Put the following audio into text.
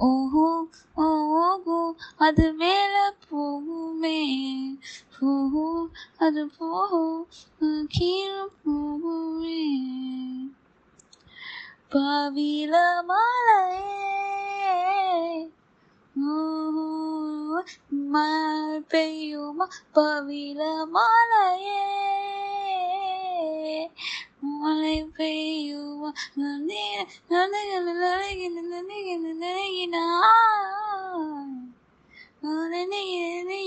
ओहो ओगो अधमेल पोहु में पोहु अध पोहु खीर पोहु में। ओहो पेयुमा पाविल मलए நினைக்கிறேன்